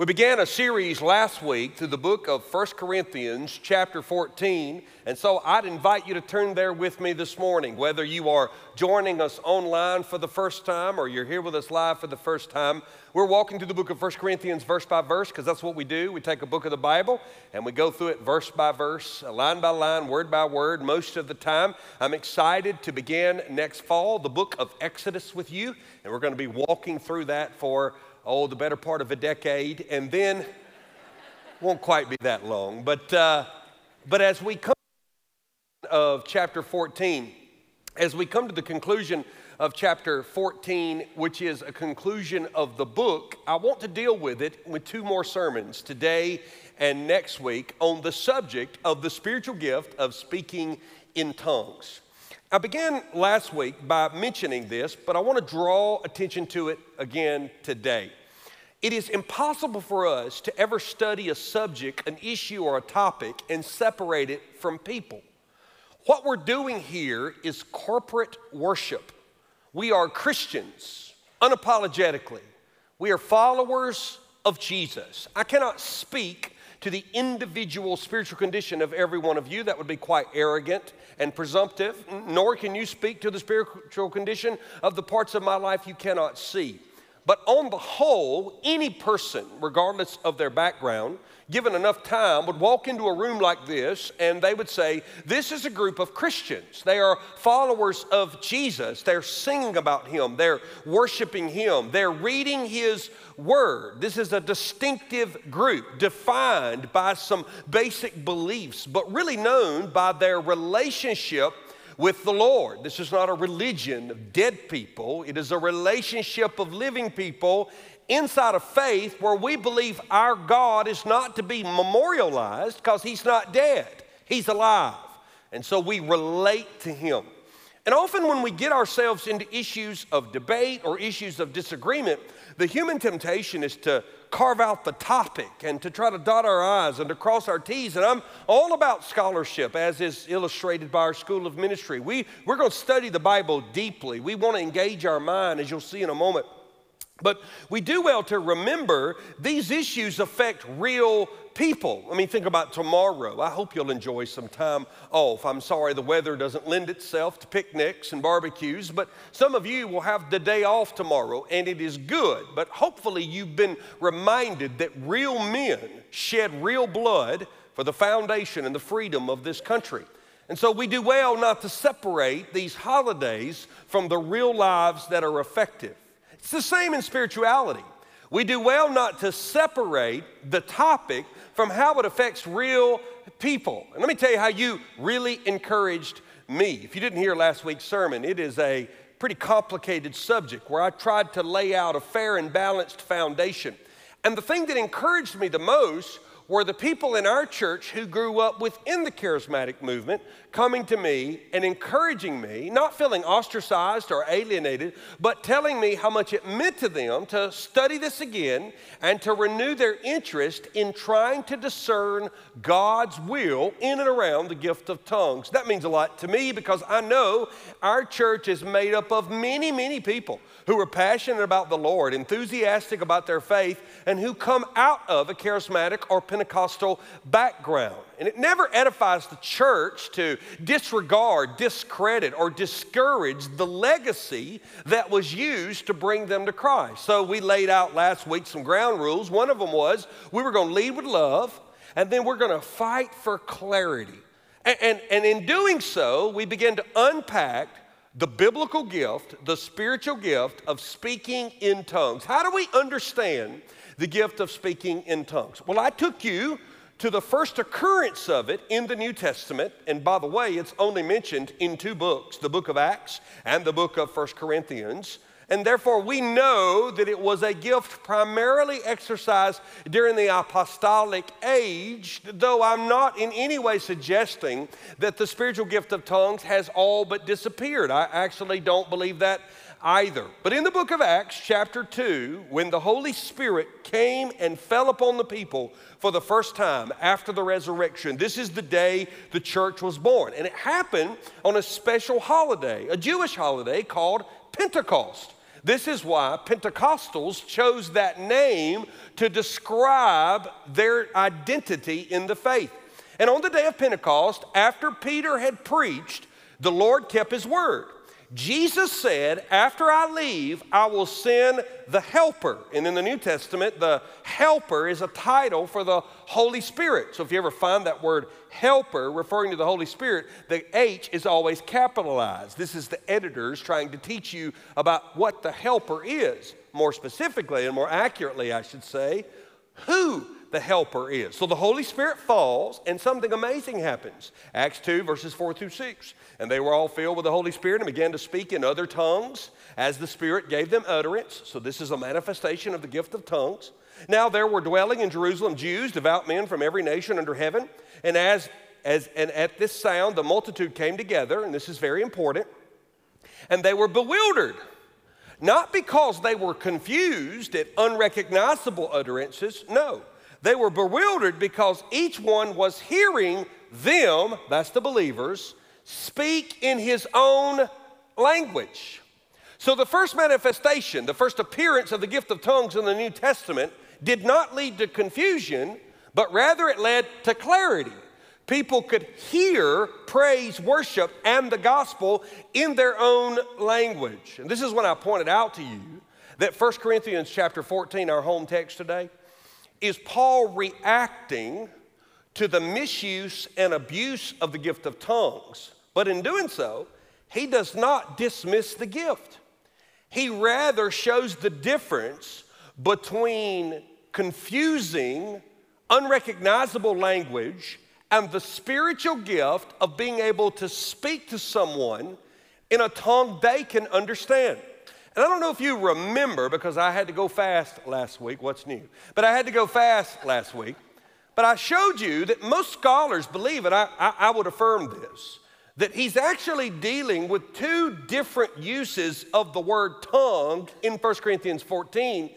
We began a series last week through the book of 1 Corinthians, chapter 14. And so I'd invite you to turn there with me this morning, whether you are joining us online for the first time or you're here with us live for the first time. We're walking through the book of 1 Corinthians verse by verse because that's what we do. We take a book of the Bible and we go through it verse by verse, uh, line by line, word by word, most of the time. I'm excited to begin next fall the book of Exodus with you, and we're going to be walking through that for oh, the better part of a decade, and then won't quite be that long. But, uh, but as we come of chapter 14, as we come to the conclusion of chapter 14, which is a conclusion of the book, I want to deal with it with two more sermons today and next week on the subject of the spiritual gift of speaking in tongues. I began last week by mentioning this, but I want to draw attention to it again today. It is impossible for us to ever study a subject, an issue, or a topic and separate it from people. What we're doing here is corporate worship. We are Christians, unapologetically. We are followers of Jesus. I cannot speak to the individual spiritual condition of every one of you. That would be quite arrogant and presumptive. Nor can you speak to the spiritual condition of the parts of my life you cannot see. But on the whole, any person, regardless of their background, given enough time, would walk into a room like this and they would say, This is a group of Christians. They are followers of Jesus. They're singing about Him, they're worshiping Him, they're reading His Word. This is a distinctive group defined by some basic beliefs, but really known by their relationship with the Lord. This is not a religion of dead people, it is a relationship of living people inside of faith where we believe our God is not to be memorialized because He's not dead, He's alive. And so we relate to Him. And often, when we get ourselves into issues of debate or issues of disagreement, the human temptation is to carve out the topic and to try to dot our I's and to cross our T's. And I'm all about scholarship, as is illustrated by our School of Ministry. We, we're going to study the Bible deeply. We want to engage our mind, as you'll see in a moment. But we do well to remember these issues affect real people. I mean, think about tomorrow. I hope you'll enjoy some time off. I'm sorry the weather doesn't lend itself to picnics and barbecues, but some of you will have the day off tomorrow, and it is good. But hopefully, you've been reminded that real men shed real blood for the foundation and the freedom of this country. And so we do well not to separate these holidays from the real lives that are effective. It's the same in spirituality. We do well not to separate the topic from how it affects real people. And let me tell you how you really encouraged me. If you didn't hear last week's sermon, it is a pretty complicated subject where I tried to lay out a fair and balanced foundation. And the thing that encouraged me the most were the people in our church who grew up within the charismatic movement coming to me and encouraging me, not feeling ostracized or alienated, but telling me how much it meant to them to study this again and to renew their interest in trying to discern God's will in and around the gift of tongues. That means a lot to me because I know our church is made up of many, many people who are passionate about the Lord, enthusiastic about their faith, and who come out of a charismatic or Pentecostal background. And it never edifies the church to disregard, discredit, or discourage the legacy that was used to bring them to Christ. So we laid out last week some ground rules. One of them was we were going to lead with love, and then we're going to fight for clarity. And, and, and in doing so, we begin to unpack the biblical gift, the spiritual gift of speaking in tongues. How do we understand the gift of speaking in tongues? Well, I took you to the first occurrence of it in the New Testament. And by the way, it's only mentioned in two books the book of Acts and the book of First Corinthians. And therefore, we know that it was a gift primarily exercised during the apostolic age, though I'm not in any way suggesting that the spiritual gift of tongues has all but disappeared. I actually don't believe that either. But in the book of Acts, chapter 2, when the Holy Spirit came and fell upon the people for the first time after the resurrection, this is the day the church was born. And it happened on a special holiday, a Jewish holiday called Pentecost. This is why Pentecostals chose that name to describe their identity in the faith. And on the day of Pentecost, after Peter had preached, the Lord kept his word. Jesus said, After I leave, I will send the Helper. And in the New Testament, the Helper is a title for the Holy Spirit. So if you ever find that word Helper referring to the Holy Spirit, the H is always capitalized. This is the editors trying to teach you about what the Helper is. More specifically and more accurately, I should say, who the helper is. So the Holy Spirit falls and something amazing happens. Acts 2, verses 4 through 6. And they were all filled with the Holy Spirit and began to speak in other tongues as the Spirit gave them utterance. So this is a manifestation of the gift of tongues. Now there were dwelling in Jerusalem Jews, devout men from every nation under heaven. And as, as and at this sound the multitude came together, and this is very important, and they were bewildered not because they were confused at unrecognizable utterances, no, they were bewildered because each one was hearing them, that's the believers, speak in his own language. So the first manifestation, the first appearance of the gift of tongues in the New Testament did not lead to confusion, but rather it led to clarity. People could hear praise, worship, and the gospel in their own language. And this is when I pointed out to you that 1 Corinthians chapter 14, our home text today, is Paul reacting to the misuse and abuse of the gift of tongues. But in doing so, he does not dismiss the gift. He rather shows the difference between confusing, unrecognizable language and the spiritual gift of being able to speak to someone in a tongue they can understand. And I don't know if you remember because I had to go fast last week. What's new? But I had to go fast last week. But I showed you that most scholars believe, and I, I, I would affirm this, that he's actually dealing with two different uses of the word tongue in 1 Corinthians 14.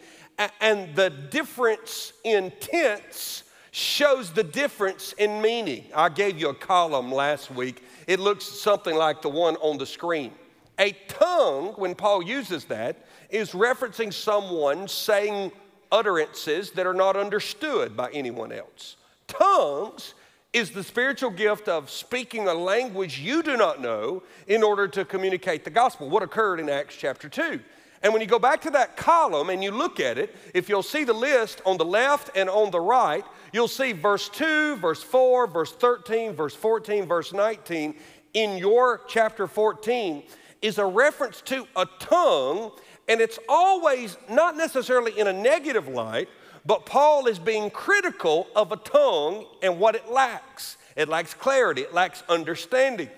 And the difference in tense shows the difference in meaning. I gave you a column last week. It looks something like the one on the screen. A tongue, when Paul uses that, is referencing someone saying utterances that are not understood by anyone else. Tongues is the spiritual gift of speaking a language you do not know in order to communicate the gospel. What occurred in Acts chapter 2. And when you go back to that column and you look at it, if you'll see the list on the left and on the right, you'll see verse 2, verse 4, verse 13, verse 14, verse 19 in your chapter 14 is a reference to a tongue, and it's always not necessarily in a negative light, but Paul is being critical of a tongue and what it lacks. It lacks clarity, it lacks understanding.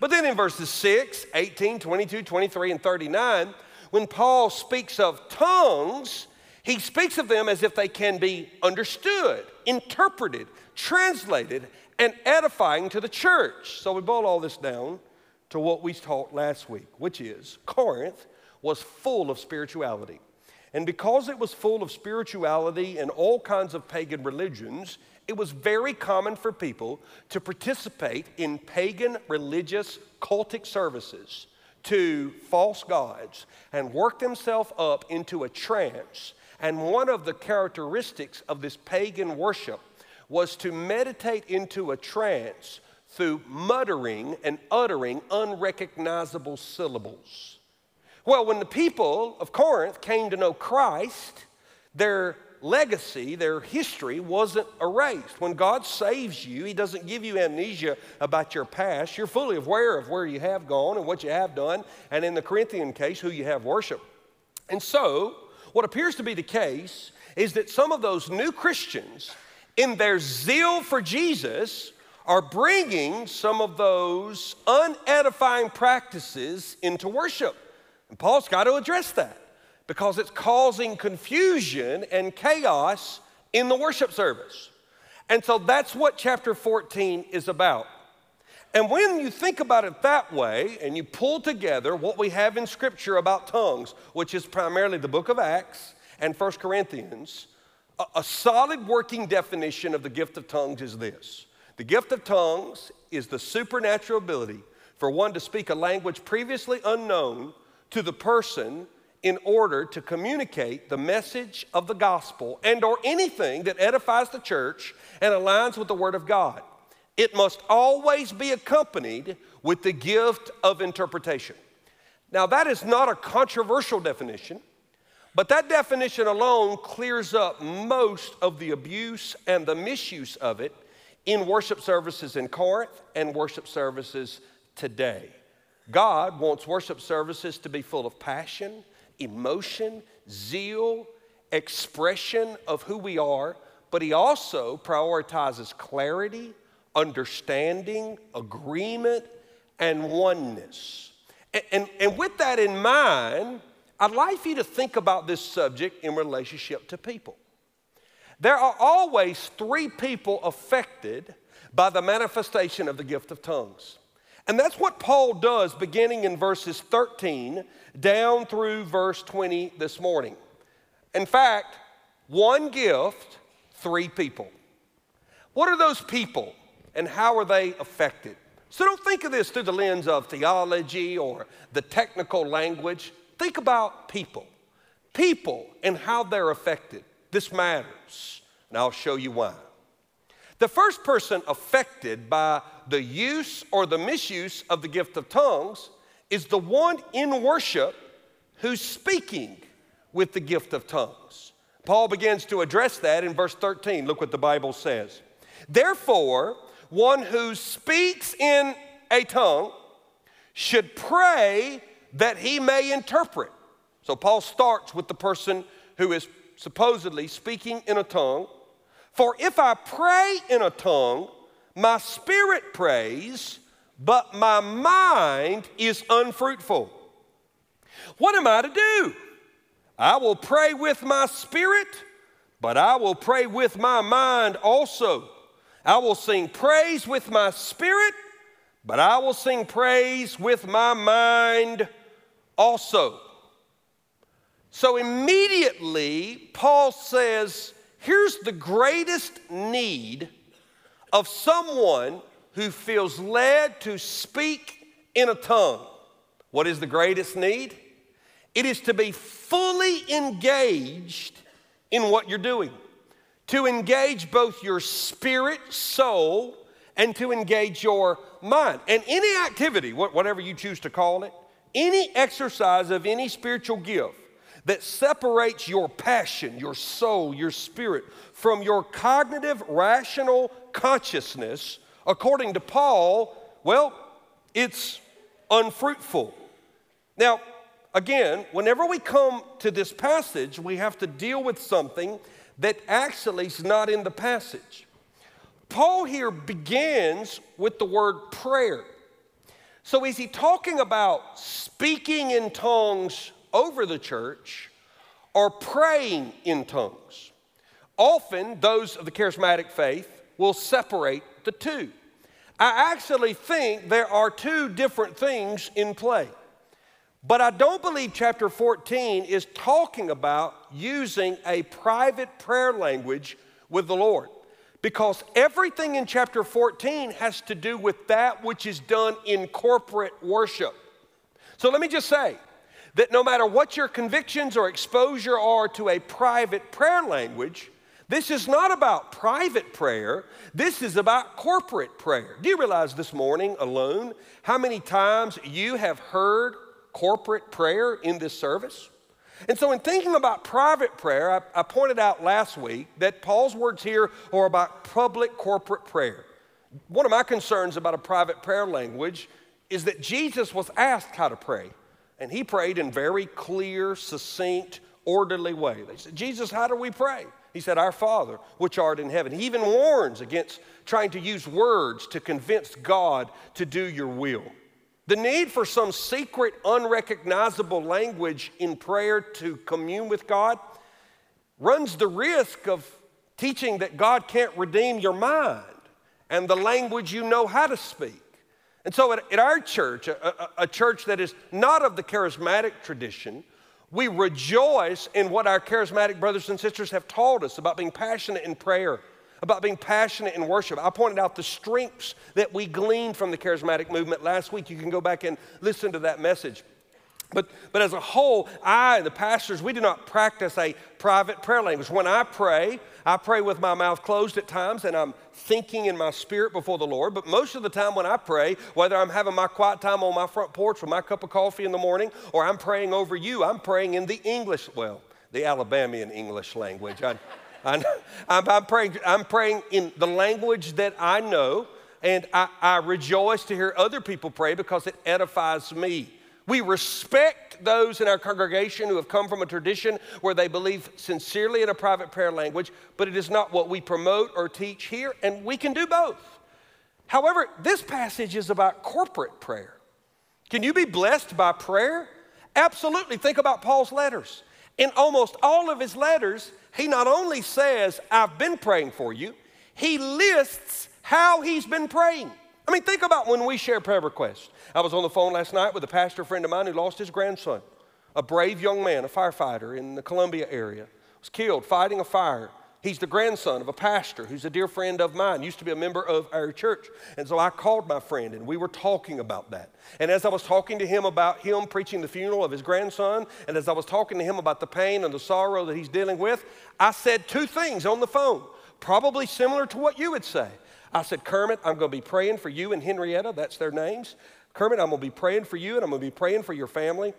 But then in verses 6, 18, 22, 23, and 39, when Paul speaks of tongues, he speaks of them as if they can be understood, interpreted, translated, and edifying to the church. So we boil all this down to what we taught last week, which is Corinth was full of spirituality. And because it was full of spirituality and all kinds of pagan religions, it was very common for people to participate in pagan religious cultic services to false gods and work themselves up into a trance. And one of the characteristics of this pagan worship was to meditate into a trance through muttering and uttering unrecognizable syllables. Well, when the people of Corinth came to know Christ, their legacy, their history wasn't erased. When God saves you, He doesn't give you amnesia about your past. You're fully aware of where you have gone and what you have done, and in the Corinthian case, who you have worshiped. And so, what appears to be the case is that some of those new Christians, in their zeal for Jesus, are bringing some of those unedifying practices into worship. And Paul's got to address that because it's causing confusion and chaos in the worship service. And so that's what chapter 14 is about. And when you think about it that way and you pull together what we have in Scripture about tongues, which is primarily the book of Acts and First Corinthians, a, a solid working definition of the gift of tongues is this the gift of tongues is the supernatural ability for one to speak a language previously unknown to the person in order to communicate the message of the gospel and or anything that edifies the church and aligns with the word of God. It must always be accompanied with the gift of interpretation. Now, that is not a controversial definition, but that definition alone clears up most of the abuse and the misuse of it in worship services in Corinth and worship services today. God wants worship services to be full of passion, emotion, zeal, expression of who we are, but He also prioritizes clarity, understanding, agreement, and oneness. And, and, and, with that in mind, I'd like you to think about this subject in relationship to people. There are always three people affected by the manifestation of the gift of tongues. And that's what Paul does beginning in verses 13 down through verse 20 this morning. In fact, one gift, three people. What are those people and how are they affected? So don't think of this through the lens of theology or the technical language. Think about people. People and how they're affected. This matters, and I'll show you why. The first person affected by the use or the misuse of the gift of tongues is the one in worship who's speaking with the gift of tongues. Paul begins to address that in verse 13. Look what the Bible says. Therefore, one who speaks in a tongue should pray that he may interpret. So Paul starts with the person who is supposedly speaking in a tongue. For if I pray in a tongue, my spirit prays, but my mind is unfruitful. What am I to do? I will pray with my spirit, but I will pray with my mind also. I will sing praise with my spirit, but I will sing praise with my mind also. So immediately, Paul says, here's the greatest need of someone who feels led to speak in a tongue. What is the greatest need? It is to be fully engaged in what you're doing, to engage both your spirit, soul, and to engage your mind. And any activity, whatever you choose to call it, any exercise of any spiritual gift that separates your passion, your soul, your spirit from your cognitive, rational consciousness, according to Paul, well, it's unfruitful. Now, again, whenever we come to this passage, we have to deal with something that actually is not in the passage. Paul here begins with the word prayer. So, is he talking about speaking in tongues over the church or praying in tongues. Often, those of the charismatic faith will separate the two. I actually think there are two different things in play. But I don't believe chapter 14 is talking about using a private prayer language with the Lord. Because everything in chapter 14 has to do with that which is done in corporate worship. So let me just say, that no matter what your convictions or exposure are to a private prayer language, this is not about private prayer, this is about corporate prayer. Do you realize this morning alone how many times you have heard corporate prayer in this service? And so, in thinking about private prayer, I, I, pointed out last week that Paul's words here are about public corporate prayer. One of my concerns about a private prayer language is that Jesus was asked how to pray. And he prayed in very clear, succinct, orderly way. They said, Jesus, how do we pray? He said, Our Father, which art in heaven. He even warns against trying to use words to convince God to do your will. The need for some secret, unrecognizable language in prayer to commune with God runs the risk of teaching that God can't redeem your mind and the language you know how to speak. And so at, at our church, a, a, a church that is not of the charismatic tradition, we rejoice in what our charismatic brothers and sisters have taught us about being passionate in prayer, about being passionate in worship. I pointed out the strengths that we gleaned from the charismatic movement last week. You can go back and listen to that message. But, but as a whole, I the pastors, we do not practice a private prayer language. When I pray, I pray with my mouth closed at times and I'm thinking in my spirit before the Lord. But most of the time when I pray, whether I'm having my quiet time on my front porch with my cup of coffee in the morning or I'm praying over you, I'm praying in the English, well, the Alabamian English language. I, I, I'm, I'm, praying, I'm praying in the language that I know, and I, I rejoice to hear other people pray because it edifies me. We respect those in our congregation who have come from a tradition where they believe sincerely in a private prayer language, but it is not what we promote or teach here, and we can do both. However, this passage is about corporate prayer. Can you be blessed by prayer? Absolutely. Think about Paul's letters. In almost all of his letters, he not only says, I've been praying for you, he lists how he's been praying. I mean, think about when we share prayer requests. I was on the phone last night with a pastor friend of mine who lost his grandson, a brave young man, a firefighter in the Columbia area, was killed fighting a fire. He's the grandson of a pastor who's a dear friend of mine, used to be a member of our church. And so I called my friend and we were talking about that. And as I was talking to him about him preaching the funeral of his grandson, and as I was talking to him about the pain and the sorrow that he's dealing with, I said two things on the phone, probably similar to what you would say. I said, Kermit, I'm going to be praying for you and Henrietta, that's their names. Kermit, I'm going to be praying for you and I'm going to be praying for your family.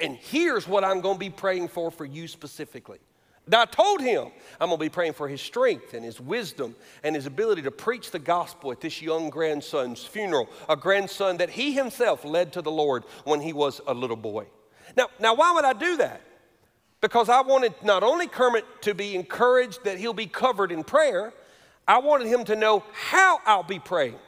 And here's what I'm going to be praying for for you specifically. Now, I told him I'm going to be praying for his strength and his wisdom and his ability to preach the gospel at this young grandson's funeral, a grandson that he himself led to the Lord when he was a little boy. Now, now why would I do that? Because I wanted not only Kermit to be encouraged that he'll be covered in prayer, I wanted him to know how I'll be praying.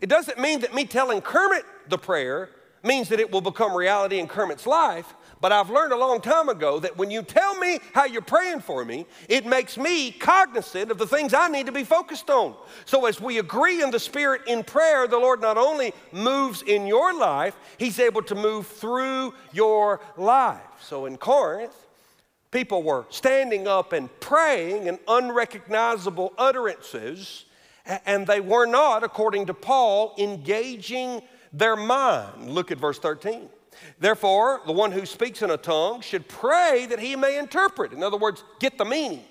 It doesn't mean that me telling Kermit the prayer means that it will become reality in Kermit's life. But I've learned a long time ago that when you tell me how you're praying for me, it makes me cognizant of the things I need to be focused on. So as we agree in the Spirit in prayer, the Lord not only moves in your life, He's able to move through your life. So in Corinth, people were standing up and praying in unrecognizable utterances, and they were not, according to Paul, engaging their mind. Look at verse 13. Therefore, the one who speaks in a tongue should pray that he may interpret. In other words, get the meaning.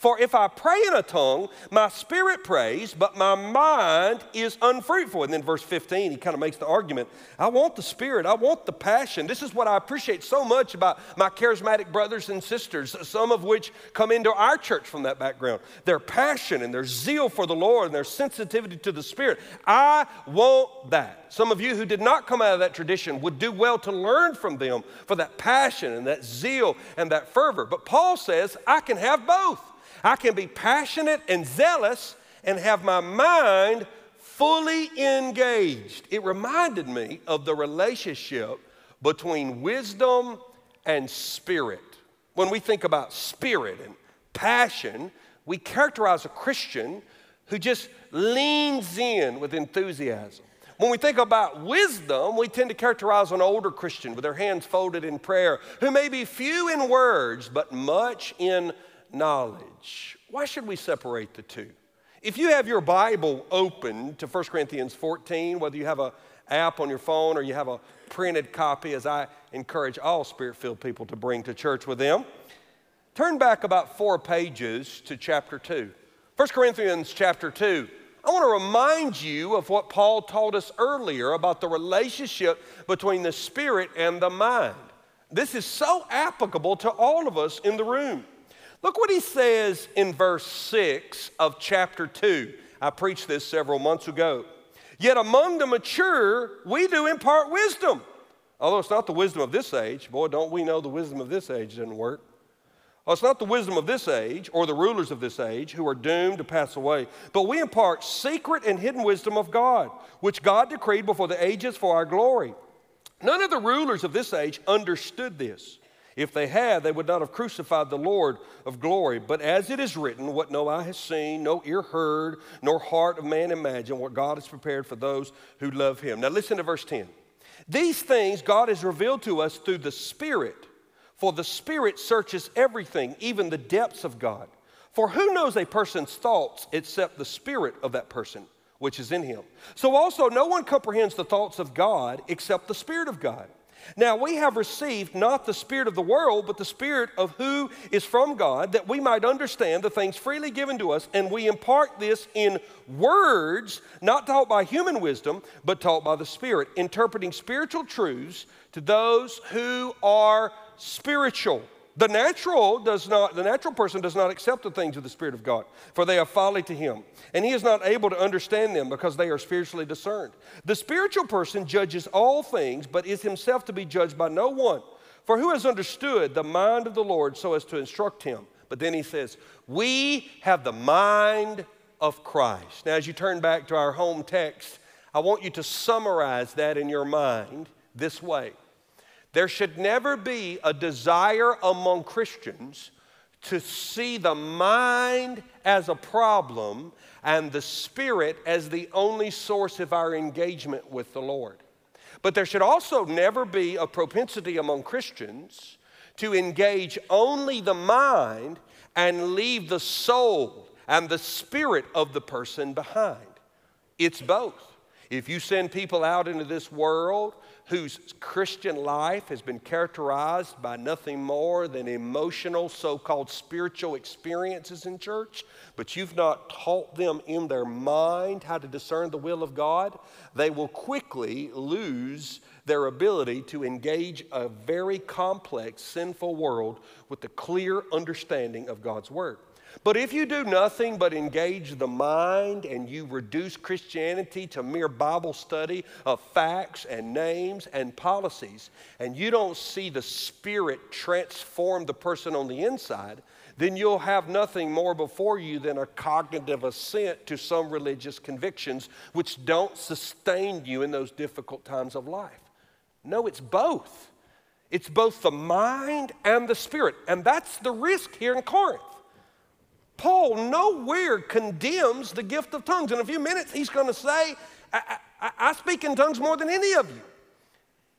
For if I pray in a tongue, my spirit prays, but my mind is unfruitful. And then verse 15, he kind of makes the argument I want the spirit, I want the passion. This is what I appreciate so much about my charismatic brothers and sisters, some of which come into our church from that background. Their passion and their zeal for the Lord and their sensitivity to the spirit. I want that. Some of you who did not come out of that tradition would do well to learn from them for that passion and that zeal and that fervor. But Paul says, I can have both. I can be passionate and zealous and have my mind fully engaged. It reminded me of the relationship between wisdom and spirit. When we think about spirit and passion, we characterize a Christian who just leans in with enthusiasm. When we think about wisdom, we tend to characterize an older Christian with their hands folded in prayer, who may be few in words, but much in knowledge. Why should we separate the two? If you have your Bible open to 1 Corinthians 14, whether you have an app on your phone or you have a printed copy, as I encourage all spirit filled people to bring to church with them, turn back about four pages to chapter 2. 1 Corinthians chapter 2. I want to remind you of what Paul taught us earlier about the relationship between the spirit and the mind. This is so applicable to all of us in the room. Look what he says in verse 6 of chapter 2. I preached this several months ago. Yet among the mature, we do impart wisdom. Although it's not the wisdom of this age. Boy, don't we know the wisdom of this age doesn't work. Well, it's not the wisdom of this age or the rulers of this age who are doomed to pass away, but we impart secret and hidden wisdom of God, which God decreed before the ages for our glory. None of the rulers of this age understood this. If they had, they would not have crucified the Lord of glory. But as it is written, what no eye has seen, no ear heard, nor heart of man imagined, what God has prepared for those who love him. Now listen to verse 10. These things God has revealed to us through the Spirit, for the Spirit searches everything, even the depths of God. For who knows a person's thoughts except the Spirit of that person which is in him? So also, no one comprehends the thoughts of God except the Spirit of God. Now we have received not the Spirit of the world, but the Spirit of who is from God, that we might understand the things freely given to us, and we impart this in words, not taught by human wisdom, but taught by the Spirit, interpreting spiritual truths to those who are spiritual. The natural does not, the natural person does not accept the things of the Spirit of God, for they are folly to him. And he is not able to understand them because they are spiritually discerned. The spiritual person judges all things, but is himself to be judged by no one. For who has understood the mind of the Lord so as to instruct him? But then he says, We have the mind of Christ. Now, as you turn back to our home text, I want you to summarize that in your mind this way there should never be a desire among Christians to see the mind as a problem and the spirit as the only source of our engagement with the Lord. But there should also never be a propensity among Christians to engage only the mind and leave the soul and the spirit of the person behind. It's both. If you send people out into this world whose Christian life has been characterized by nothing more than emotional, so called spiritual experiences in church, but you've not taught them in their mind how to discern the will of God, they will quickly lose their ability to engage a very complex, sinful world with a clear understanding of God's Word. But if you do nothing but engage the mind and you reduce Christianity to mere Bible study of facts and names and policies, and you don't see the Spirit transform the person on the inside, then you'll have nothing more before you than a cognitive assent to some religious convictions which don't sustain you in those difficult times of life. No, it's both. It's both the mind and the spirit. And that's the risk here in Corinth. Paul nowhere condemns the gift of tongues. In a few minutes, he's going to say, I, I, I, speak in tongues more than any of you.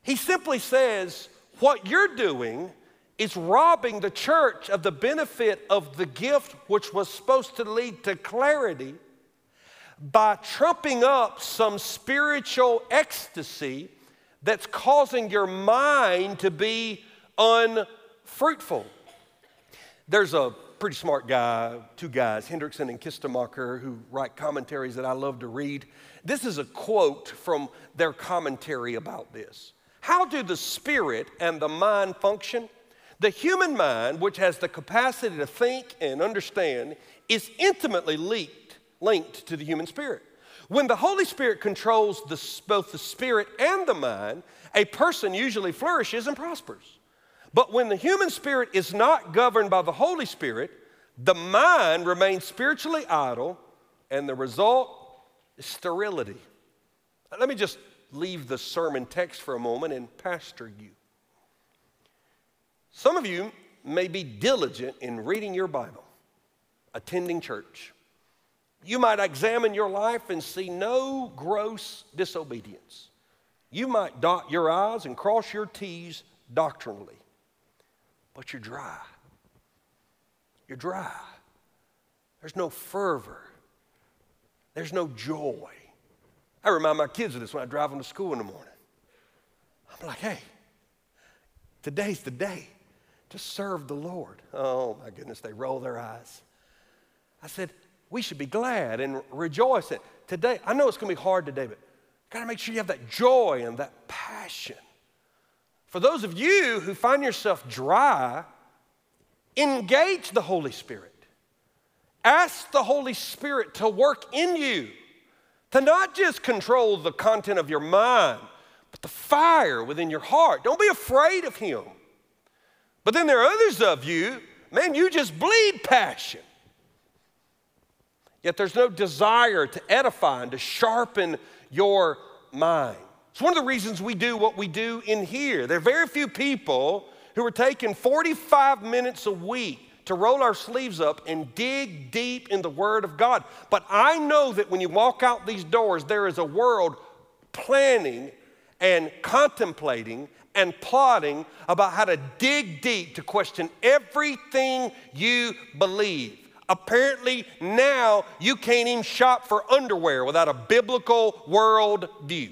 He simply says, What you're doing is robbing the church of the benefit of the gift which was supposed to lead to clarity by trumping up some spiritual ecstasy that's causing your mind to be unfruitful. There's a pretty smart guy, two guys, Hendriksen and Kistemaker, who write commentaries that I love to read. This is a quote from their commentary about this. How do the spirit and the mind function? The human mind, which has the capacity to think and understand, is intimately linked, linked to the human spirit. When the Holy Spirit controls the, both the spirit and the mind, a person usually flourishes and prospers. But when the human spirit is not governed by the Holy Spirit, the mind remains spiritually idle, and the result is sterility. Let me just leave the sermon text for a moment and pastor you. Some of you may be diligent in reading your Bible, attending church. You might examine your life and see no gross disobedience. You might dot your I's and cross your T's doctrinally but you're dry. You're dry. There's no fervor. There's no joy. I remind my kids of this when I drive them to school in the morning. I'm like, hey, today's the day to serve the Lord. Oh my goodness, they roll their eyes. I said, we should be glad and rejoice today, I know it's going to be hard today, but got to make sure you have that joy and that passion. For those of you who find yourself dry, engage the Holy Spirit. Ask the Holy Spirit to work in you, to not just control the content of your mind, but the fire within your heart. Don't be afraid of Him. But then there are others of you, man, you just bleed passion. Yet there's no desire to edify and to sharpen your mind. It's one of the reasons we do what we do in here. There are very few people who are taking 45 minutes a week to roll our sleeves up and dig deep in the Word of God. But I know that when you walk out these doors, there is a world planning and contemplating and plotting about how to dig deep to question everything you believe. Apparently, now you can't even shop for underwear without a biblical world view.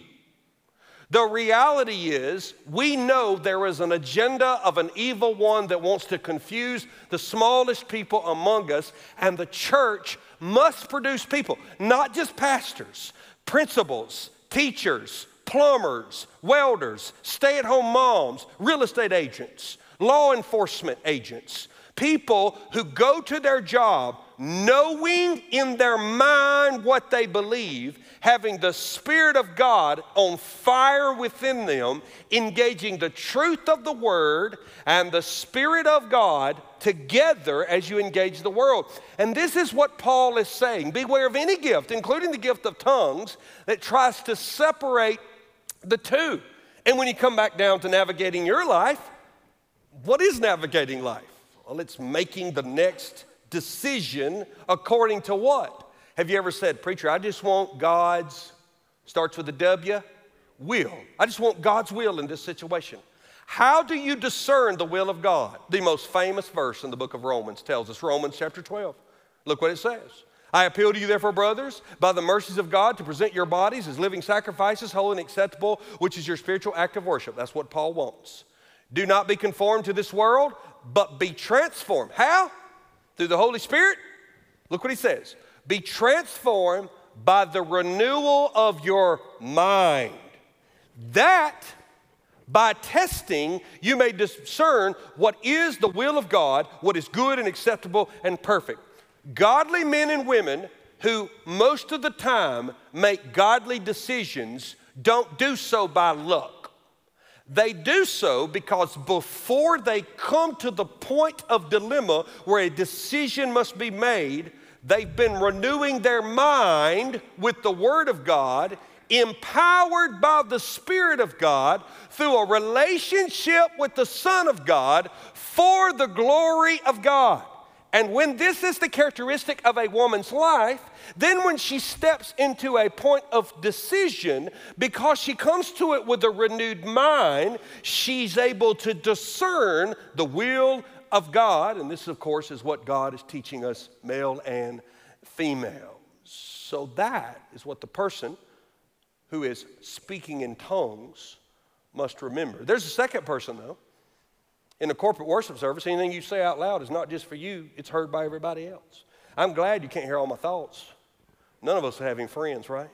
The reality is, we know there is an agenda of an evil one that wants to confuse the smallest people among us, and the church must produce people, not just pastors, principals, teachers, plumbers, welders, stay at home moms, real estate agents, law enforcement agents, people who go to their job knowing in their mind what they believe, having the Spirit of God on fire within them, engaging the truth of the Word and the Spirit of God together as you engage the world. And this is what Paul is saying beware of any gift, including the gift of tongues, that tries to separate the two. And when you come back down to navigating your life, what is navigating life? Well, it's making the next decision according to what? Have you ever said, Preacher, I just want God's, starts with a W, will. I just want God's will in this situation. How do you discern the will of God? The most famous verse in the book of Romans tells us, Romans chapter 12. Look what it says. I appeal to you, therefore, brothers, by the mercies of God, to present your bodies as living sacrifices, holy and acceptable, which is your spiritual act of worship. That's what Paul wants. Do not be conformed to this world, but be transformed. How? through the Holy Spirit? Look what he says be transformed by the renewal of your mind. That by testing, you may discern what is the will of God, what is good and acceptable and perfect. Godly men and women who most of the time make godly decisions don't do so by luck. They do so because before they come to the point of dilemma where a decision must be made, they've been renewing their mind with the Word of God, empowered by the Spirit of God through a relationship with the Son of God for the glory of God. And when this is the characteristic of a woman's life, then when she steps into a point of decision, because she comes to it with a renewed mind, she's able to discern the will of God. And this, of course, is what God is teaching us, male and female. So that is what the person who is speaking in tongues must remember. There's a second person, though in a corporate worship service, anything you say out loud is not just for you, it's heard by everybody else. I'm glad you can't hear all my thoughts. None of us are having friends, right?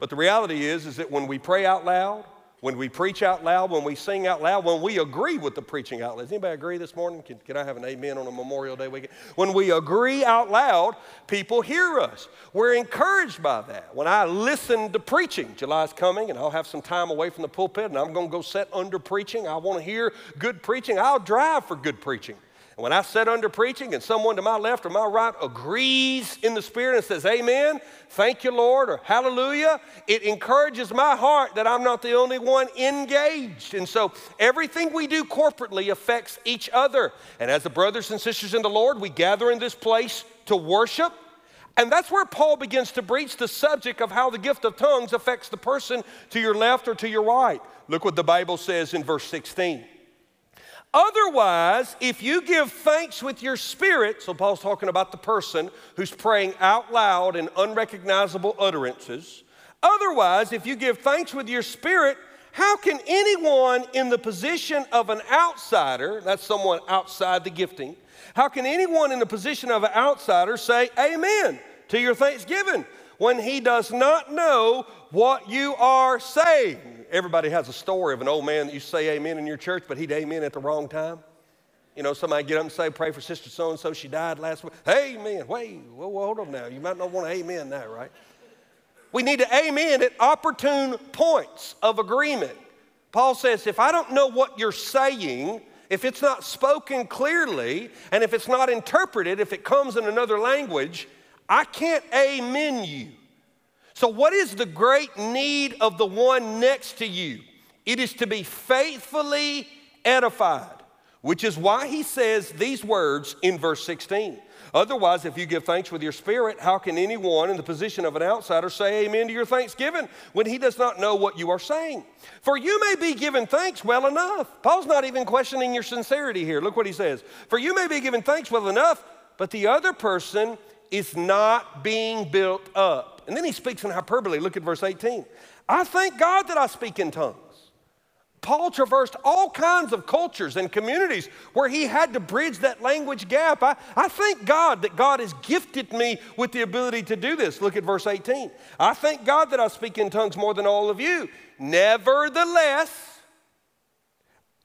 But the reality is, is that when we pray out loud, when we preach out loud, when we sing out loud, when we agree with the preaching out loud. Does anybody agree this morning? Can, can, I have an amen on a Memorial Day weekend? When we agree out loud, people hear us. We're encouraged by that. When I listen to preaching, July's coming and I'll have some time away from the pulpit and I'm going to go sit under preaching. I want to hear good preaching. I'll drive for good preaching. When I sit under preaching and someone to my left or my right agrees in the Spirit and says, Amen, thank you, Lord, or Hallelujah, it encourages my heart that I'm not the only one engaged. And so everything we do corporately affects each other. And as the brothers and sisters in the Lord, we gather in this place to worship. And that's where Paul begins to breach the subject of how the gift of tongues affects the person to your left or to your right. Look what the Bible says in verse 16. Otherwise, if you give thanks with your spirit, so Paul's talking about the person who's praying out loud in unrecognizable utterances. Otherwise, if you give thanks with your spirit, how can anyone in the position of an outsider, that's someone outside the gifting, how can anyone in the position of an outsider say amen to your thanksgiving when he does not know what you are saying? Everybody has a story of an old man that you say amen in your church, but he'd amen at the wrong time. You know, somebody get up and say, pray for Sister So and so, she died last week. Amen. Wait, hold on now. You might not want to amen that, right? We need to amen at opportune points of agreement. Paul says, if I don't know what you're saying, if it's not spoken clearly, and if it's not interpreted, if it comes in another language, I can't amen you. So, what is the great need of the one next to you? It is to be faithfully edified, which is why he says these words in verse 16. Otherwise, if you give thanks with your spirit, how can anyone in the position of an outsider say amen to your thanksgiving when he does not know what you are saying? For you may be given thanks well enough. Paul's not even questioning your sincerity here. Look what he says. For you may be given thanks well enough, but the other person is not being built up. And then he speaks in hyperbole. Look at verse 18. I thank God that I speak in tongues. Paul traversed all kinds of cultures and communities where he had to bridge that language gap. I, I thank God that God has gifted me with the ability to do this. Look at verse 18. I thank God that I speak in tongues more than all of you. Nevertheless,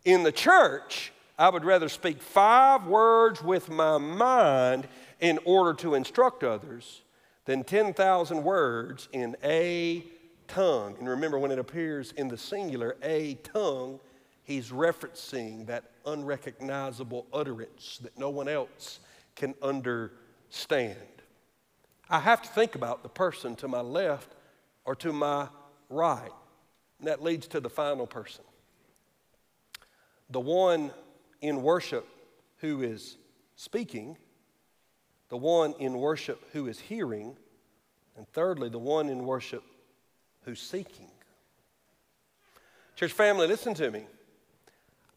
in the church, I would rather speak five words with my mind in order to instruct others than 10,000 words in a tongue. And remember, when it appears in the singular, a tongue, he's referencing that unrecognizable utterance that no one else can understand. I have to think about the person to my left or to my right. And that leads to the final person. The one in worship who is speaking, the one in worship who is hearing, and thirdly, the one in worship who's seeking. Church family, listen to me.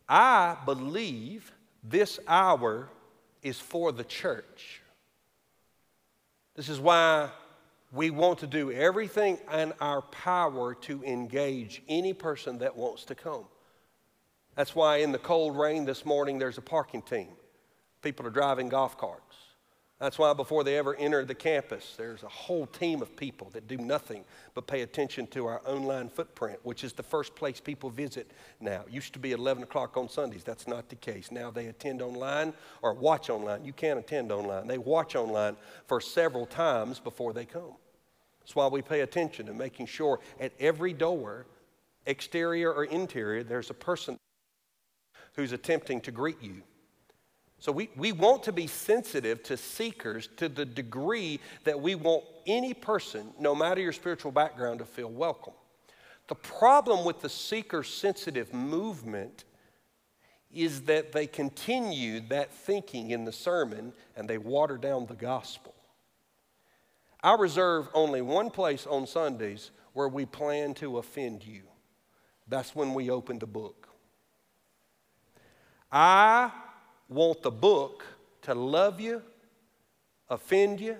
I believe this hour is for the church. This is why we want to do everything in our power to engage any person that wants to come. That's why in the cold rain this morning there's a parking team. People are driving golf carts. That's why before they ever enter the campus, there's a whole team of people that do nothing but pay attention to our online footprint, which is the first place people visit now. It used to be 11 o'clock on Sundays. That's not the case. Now they attend online or watch online. You can't attend online. They watch online for several times before they come. That's why we pay attention to making sure at every door, exterior or interior, there's a person who's attempting to greet you so we, we want to be sensitive to seekers to the degree that we want any person, no matter your spiritual background, to feel welcome. The problem with the seeker sensitive movement is that they continue that thinking in the sermon and they water down the gospel. I reserve only one place on Sundays where we plan to offend you. That's when we open the book. I want the book to love you, offend you,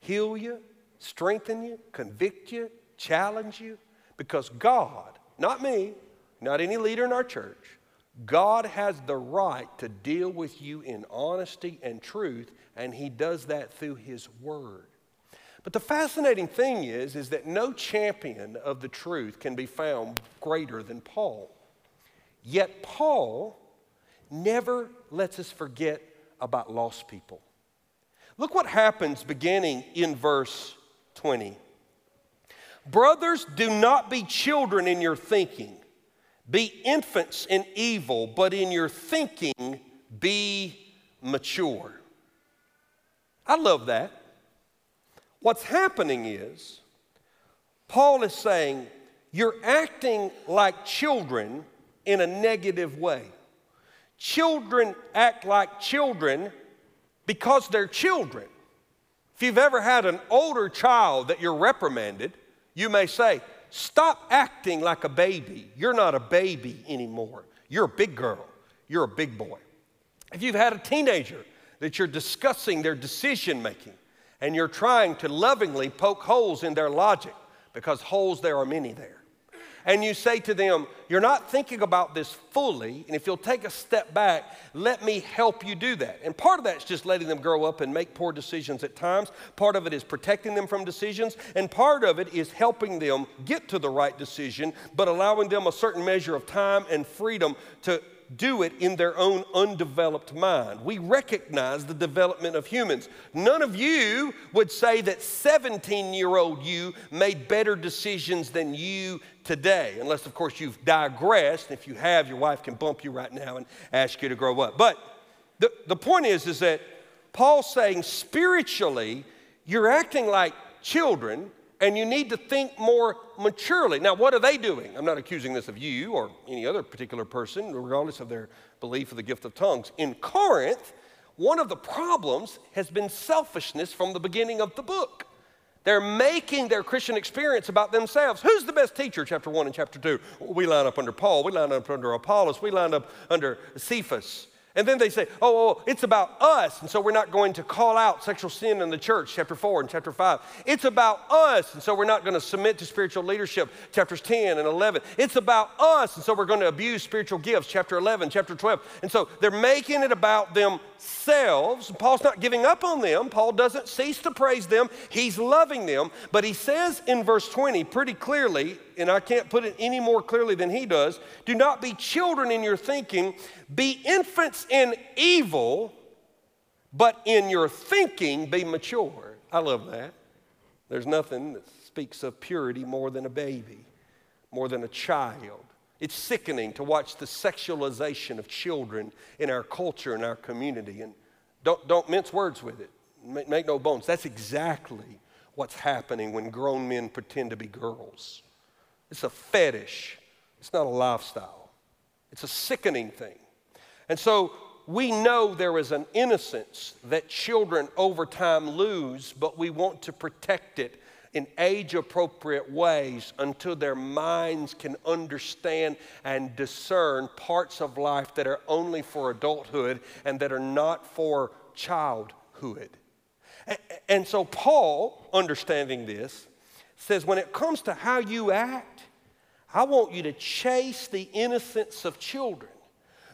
heal you, strengthen you, convict you, challenge you, because God, not me, not any leader in our church, God has the right to deal with you in honesty and truth, and He does that through His Word. But the fascinating thing is, is that no champion of the truth can be found greater than Paul. Yet Paul never lets us forget about lost people. Look what happens beginning in verse 20. Brothers, do not be children in your thinking. Be infants in evil, but in your thinking be mature. I love that. What's happening is, Paul is saying, you're acting like children in a negative way. Children act like children because they're children. If you've ever had an older child that you're reprimanded, you may say, Stop acting like a baby. You're not a baby anymore. You're a big girl. You're a big boy. If you've had a teenager that you're discussing their decision making and you're trying to lovingly poke holes in their logic, because holes there are many there and you say to them, You're not thinking about this fully, and if you'll take a step back, let me help you do that. And part of that is just letting them grow up and make poor decisions at times. Part of it is protecting them from decisions, and part of it is helping them get to the right decision, but allowing them a certain measure of time and freedom to do it in their own undeveloped mind. We recognize the development of humans. None of you would say that 17 year old you made better decisions than you today, unless, of course, you've digressed. If you have, your wife can bump you right now and ask you to grow up. But the, the point is, is that Paul's saying spiritually, you're acting like children and you need to think more maturely. Now, what are they doing? I'm not accusing this of you or any other particular person, regardless of their belief of the gift of tongues. In Corinth, one of the problems has been selfishness from the beginning of the book. They're making their Christian experience about themselves. Who's the best teacher, chapter 1 and chapter 2? We line up under Paul, we line up under Apollos, we line up under Cephas. And then they say, oh, oh, it's about us, and so we're not going to call out sexual sin in the church, chapter 4 and chapter 5. It's about us, and so we're not going to submit to spiritual leadership, chapters 10 and 11. It's about us, and so we're going to abuse spiritual gifts, chapter 11, chapter 12. And so they're making it about themselves. Paul's not giving up on them. Paul doesn't cease to praise them, he's loving them. But he says in verse 20 pretty clearly, and I can't put it any more clearly than he does do not be children in your thinking, be infants in evil, but in your thinking be mature. I love that. There's nothing that speaks of purity more than a baby, more than a child. It's sickening to watch the sexualization of children in our culture and our community. And don't, don't mince words with it. Make, make no bones. That's exactly what's happening when grown men pretend to be girls. It's a fetish, it's not a lifestyle. It's a sickening thing. And so we know there is an innocence that children over time lose, but we want to protect it in age appropriate ways until their minds can understand and discern parts of life that are only for adulthood and that are not for childhood. And so, Paul, understanding this, says when it comes to how you act, I want you to chase the innocence of children.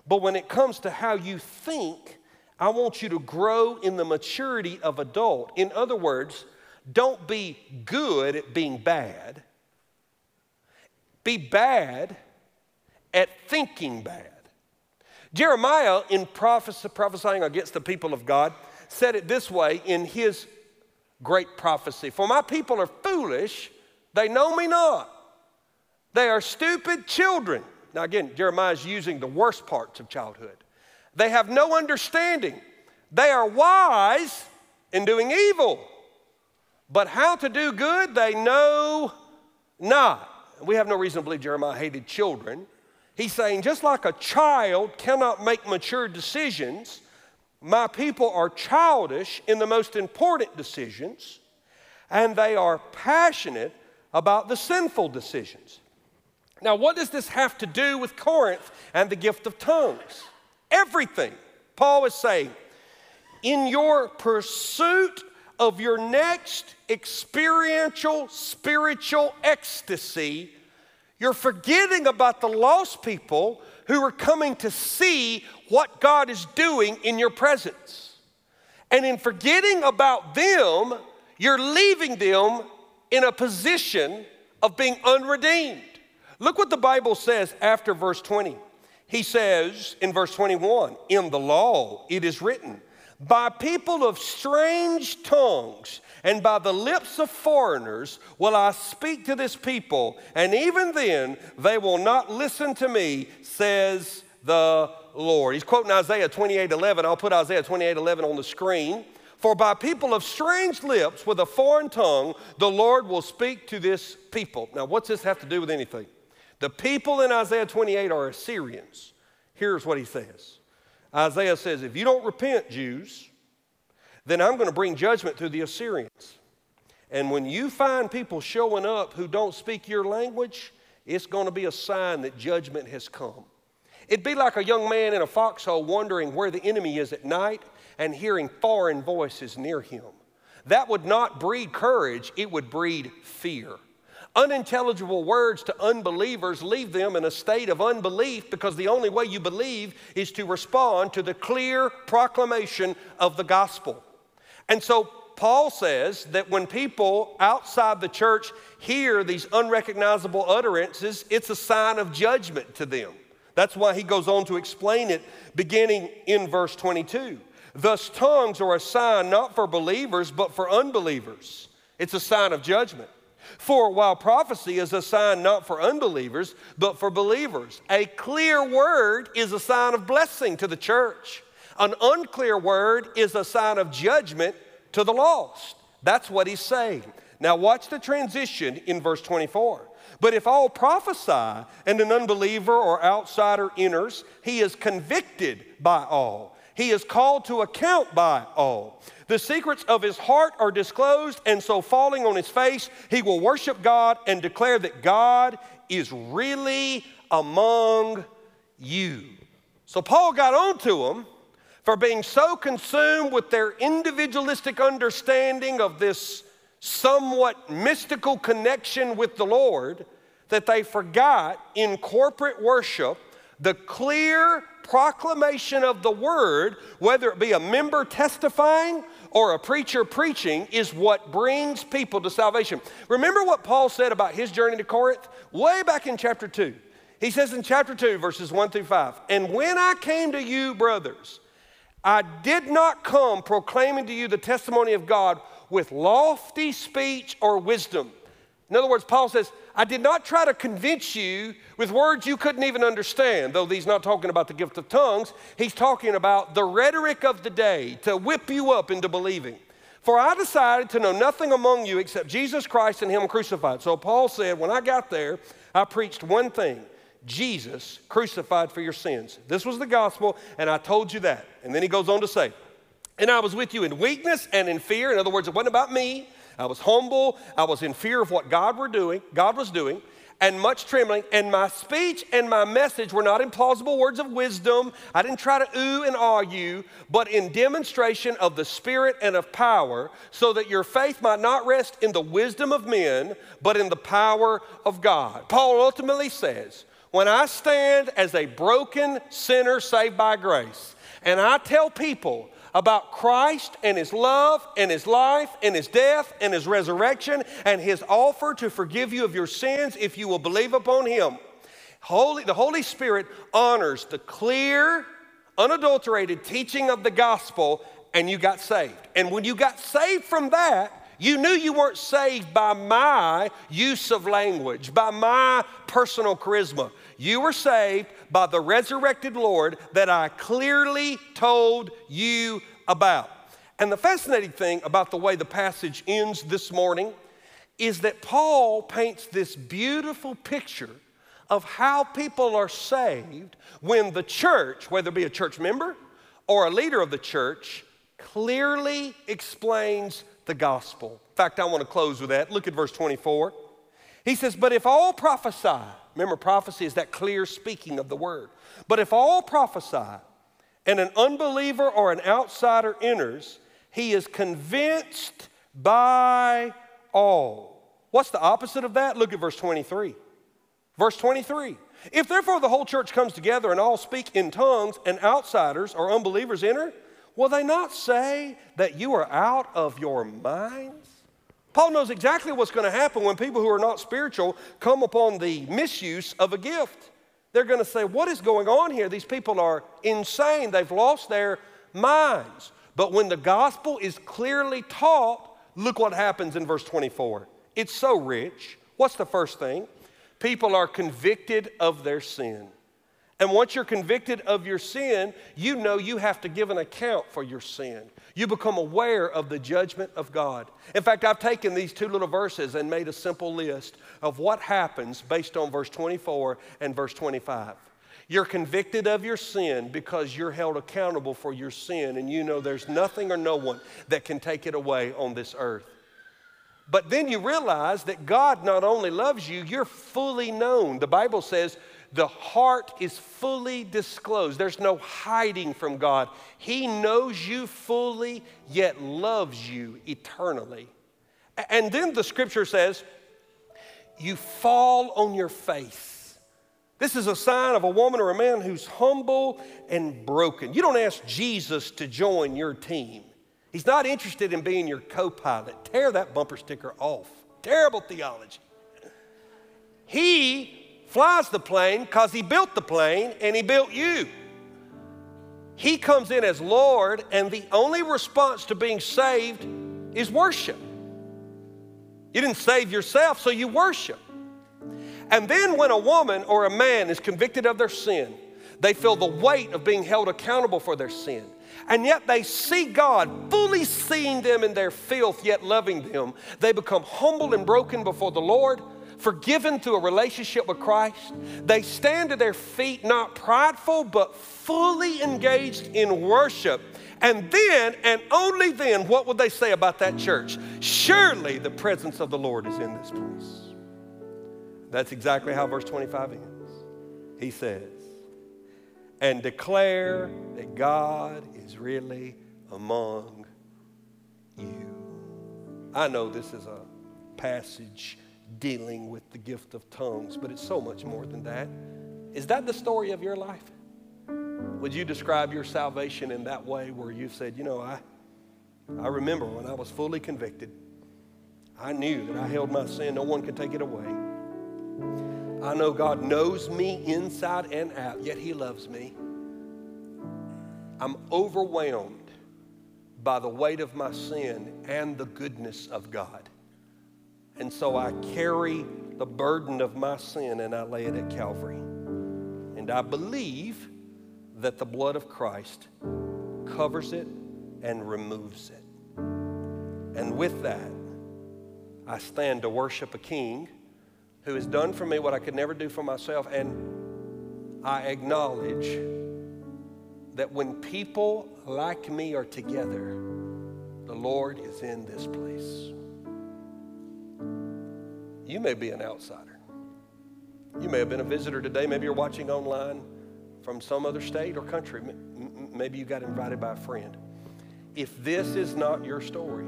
But when it comes to how you think, I want you to grow in the maturity of adult. In other words, don't be good at being bad. Be bad at thinking bad. Jeremiah, in prophesying against the people of God, said it this way in his great prophecy For my people are foolish, they know me not. They are stupid children. Now, again, Jeremiah is using the worst parts of childhood. They have no understanding. They are wise in doing evil, but how to do good they know not. We have no reason to believe Jeremiah hated children. He's saying, just like a child cannot make mature decisions, my people are childish in the most important decisions, and they are passionate about the sinful decisions. Now, what does this have to do with Corinth and the gift of tongues? Everything. Paul is saying, in your pursuit of your next experiential spiritual ecstasy, you're forgetting about the lost people who are coming to see what God is doing in your presence. And in forgetting about them, you're leaving them in a position of being unredeemed. Look what the Bible says after verse 20. He says in verse 21 In the law it is written, by people of strange tongues and by the lips of foreigners will I speak to this people, and even then they will not listen to me, says the Lord. He's quoting Isaiah 28 11. I'll put Isaiah 28 11 on the screen. For by people of strange lips with a foreign tongue, the Lord will speak to this people. Now, what's this have to do with anything? The people in Isaiah 28 are Assyrians. Here's what he says Isaiah says, If you don't repent, Jews, then I'm going to bring judgment to the Assyrians. And when you find people showing up who don't speak your language, it's going to be a sign that judgment has come. It'd be like a young man in a foxhole wondering where the enemy is at night and hearing foreign voices near him. That would not breed courage, it would breed fear. Unintelligible words to unbelievers leave them in a state of unbelief because the only way you believe is to respond to the clear proclamation of the gospel. And so Paul says that when people outside the church hear these unrecognizable utterances, it's a sign of judgment to them. That's why he goes on to explain it beginning in verse 22. Thus, tongues are a sign not for believers, but for unbelievers. It's a sign of judgment. For while prophecy is a sign not for unbelievers, but for believers, a clear word is a sign of blessing to the church. An unclear word is a sign of judgment to the lost. That's what he's saying. Now, watch the transition in verse 24. But if all prophesy and an unbeliever or outsider enters, he is convicted by all. He is called to account by all. The secrets of his heart are disclosed, and so falling on his face, he will worship God and declare that God is really among you. So Paul got onto them for being so consumed with their individualistic understanding of this somewhat mystical connection with the Lord that they forgot in corporate worship the clear proclamation of the word, whether it be a member testifying or a preacher preaching, is what brings people to salvation. Remember what Paul said about his journey to Corinth? Way back in chapter 2. He says in chapter 2, verses 1 through 5, And when I came to you, brothers, I did not come proclaiming to you the testimony of God with lofty speech or wisdom. In other words, Paul says, I did not try to convince you with words you couldn't even understand, though he's not talking about the gift of tongues. He's talking about the rhetoric of the day to whip you up into believing. For I decided to know nothing among you except Jesus Christ and Him crucified. So Paul said, when I got there, I preached one thing Jesus crucified for your sins. This was the gospel, and I told you that. And then he goes on to say, and I was with you in weakness and in fear. In other words, it wasn't about me. I was humble. I was in fear of what God were doing, God was doing, and much trembling. And my speech and my message were not in plausible words of wisdom. I didn't try to ooh and ah you, but in demonstration of the Spirit and of power, so that your faith might not rest in the wisdom of men, but in the power of God. Paul ultimately says, when I stand as a broken sinner saved by grace, and I tell people about Christ and His love and His life and His death and His resurrection and His offer to forgive you of your sins if you will believe upon Him. Holy, the Holy Spirit honors the clear, unadulterated teaching of the gospel, and you got saved. And when you got saved from that, you knew you weren't saved by my use of language, by my personal charisma. You were saved by the resurrected Lord that I clearly told you about. And the fascinating thing about the way the passage ends this morning is that Paul paints this beautiful picture of how people are saved when the church, whether it be a church member or a leader of the church, clearly explains the gospel. In fact, I want to close with that. Look at verse 24. He says, But if all prophesy, remember, prophecy is that clear speaking of the word. But if all prophesy and an unbeliever or an outsider enters, he is convinced by all. What's the opposite of that? Look at verse 23. Verse 23. If therefore the whole church comes together and all speak in tongues and outsiders or unbelievers enter, will they not say that you are out of your minds? Paul knows exactly what's going to happen when people who are not spiritual come upon the misuse of a gift. They're going to say, What is going on here? These people are insane. They've lost their minds. But when the gospel is clearly taught, look what happens in verse 24. It's so rich. What's the first thing? People are convicted of their sin. And once you're convicted of your sin, you know you have to give an account for your sin. You become aware of the judgment of God. In fact, I've taken these two little verses and made a simple list of what happens based on verse 24 and verse 25. You're convicted of your sin because you're held accountable for your sin, and you know there's nothing or no one that can take it away on this earth. But then you realize that God not only loves you, you're fully known. The Bible says the heart is fully disclosed. There's no hiding from God. He knows you fully, yet loves you eternally. And then the scripture says, you fall on your face. This is a sign of a woman or a man who's humble and broken. You don't ask Jesus to join your team. He's not interested in being your co pilot. Tear that bumper sticker off. Terrible theology. He flies the plane because he built the plane and he built you. He comes in as Lord, and the only response to being saved is worship. You didn't save yourself, so you worship. And then, when a woman or a man is convicted of their sin, they feel the weight of being held accountable for their sin. And yet they see God fully seeing them in their filth, yet loving them. They become humble and broken before the Lord forgiven through a relationship with Christ. They stand to their feet, not prideful, but fully engaged in worship. And then, and only then, what would they say about that church? Surely the presence of the Lord is in this place. That's exactly how verse 25 ends. He says, and declare that God is really among you. I know this is a passage dealing with the gift of tongues, but it's so much more than that. Is that the story of your life? Would you describe your salvation in that way where you've said, you know, I, I remember when I was fully convicted, I knew that I held my sin, no one could take it away. I know God knows me inside and out, yet He loves me. I'm overwhelmed by the weight of my sin and the goodness of God. And so I carry the burden of my sin and I lay it at Calvary. And I believe that the blood of Christ covers it and removes it. And with that, I stand to worship a king who has done for me what I could never do for myself. And I acknowledge that when people like me are together, the Lord is in this place. You may be an outsider. You may have been a visitor today. Maybe you're watching online from some other state or country. Maybe you got invited by a friend. If this is not your story,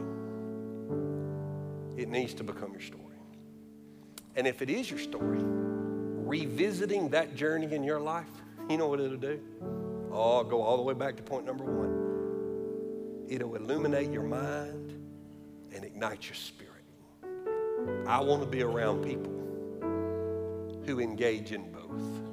it needs to become your story. And if it is your story, revisiting that journey in your life, you know what it'll do? Oh, go all the way back to point number one. It'll illuminate your mind and ignite your spirit. I want to be around people who engage in both.